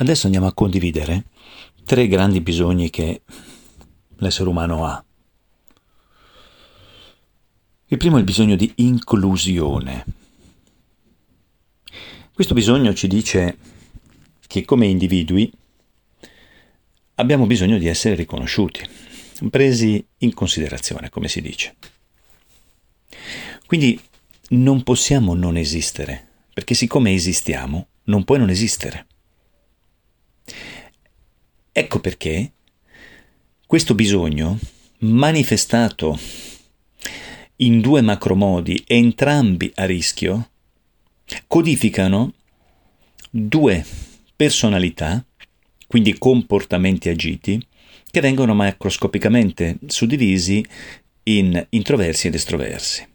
Adesso andiamo a condividere tre grandi bisogni che l'essere umano ha. Il primo è il bisogno di inclusione. Questo bisogno ci dice che come individui abbiamo bisogno di essere riconosciuti, presi in considerazione, come si dice. Quindi non possiamo non esistere, perché siccome esistiamo, non puoi non esistere. Ecco perché questo bisogno, manifestato in due macromodi, entrambi a rischio, codificano due personalità, quindi comportamenti agiti, che vengono macroscopicamente suddivisi in introversi ed estroversi.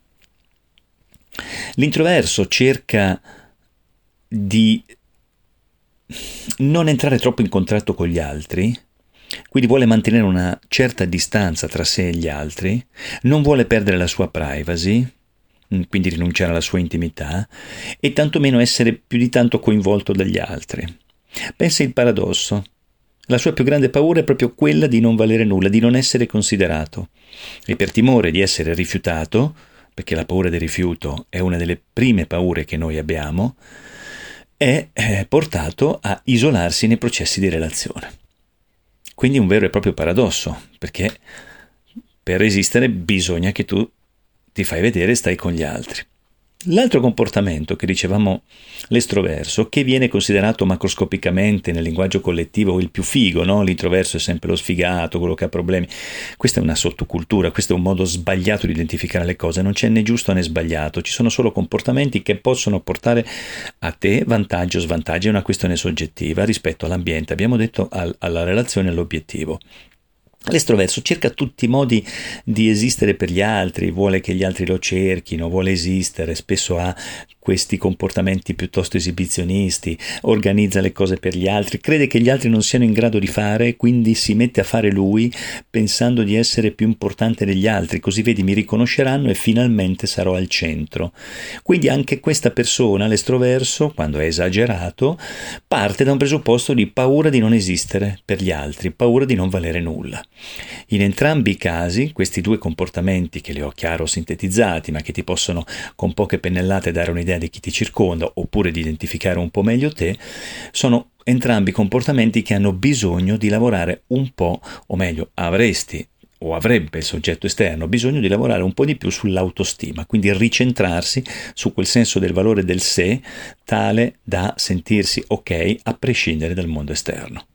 L'introverso cerca di non entrare troppo in contatto con gli altri, quindi vuole mantenere una certa distanza tra sé e gli altri, non vuole perdere la sua privacy, mm, quindi rinunciare alla sua intimità, e tantomeno essere più di tanto coinvolto dagli altri. Pensa il paradosso. La sua più grande paura è proprio quella di non valere nulla, di non essere considerato. E per timore di essere rifiutato, perché la paura del rifiuto è una delle prime paure che noi abbiamo, è eh, portato a isolarsi nei processi di relazione. Quindi un vero e proprio paradosso, perché per resistere bisogna che tu ti fai vedere e stai con gli altri. L'altro comportamento che dicevamo l'estroverso, che viene considerato macroscopicamente nel linguaggio collettivo il più figo, no? l'introverso è sempre lo sfigato, quello che ha problemi. Questa è una sottocultura, questo è un modo sbagliato di identificare le cose, non c'è né giusto né sbagliato, ci sono solo comportamenti che possono portare a te vantaggio o svantaggio, è una questione soggettiva rispetto all'ambiente, abbiamo detto al, alla relazione e all'obiettivo. L'estroverso cerca tutti i modi di esistere per gli altri, vuole che gli altri lo cerchino, vuole esistere, spesso ha questi comportamenti piuttosto esibizionisti, organizza le cose per gli altri, crede che gli altri non siano in grado di fare, quindi si mette a fare lui pensando di essere più importante degli altri, così vedi mi riconosceranno e finalmente sarò al centro. Quindi anche questa persona, l'estroverso, quando è esagerato, parte da un presupposto di paura di non esistere per gli altri, paura di non valere nulla. In entrambi i casi, questi due comportamenti che li ho chiaro sintetizzati, ma che ti possono con poche pennellate dare un'idea di chi ti circonda oppure di identificare un po' meglio te, sono entrambi comportamenti che hanno bisogno di lavorare un po', o meglio, avresti o avrebbe il soggetto esterno bisogno di lavorare un po' di più sull'autostima, quindi ricentrarsi su quel senso del valore del sé tale da sentirsi ok a prescindere dal mondo esterno.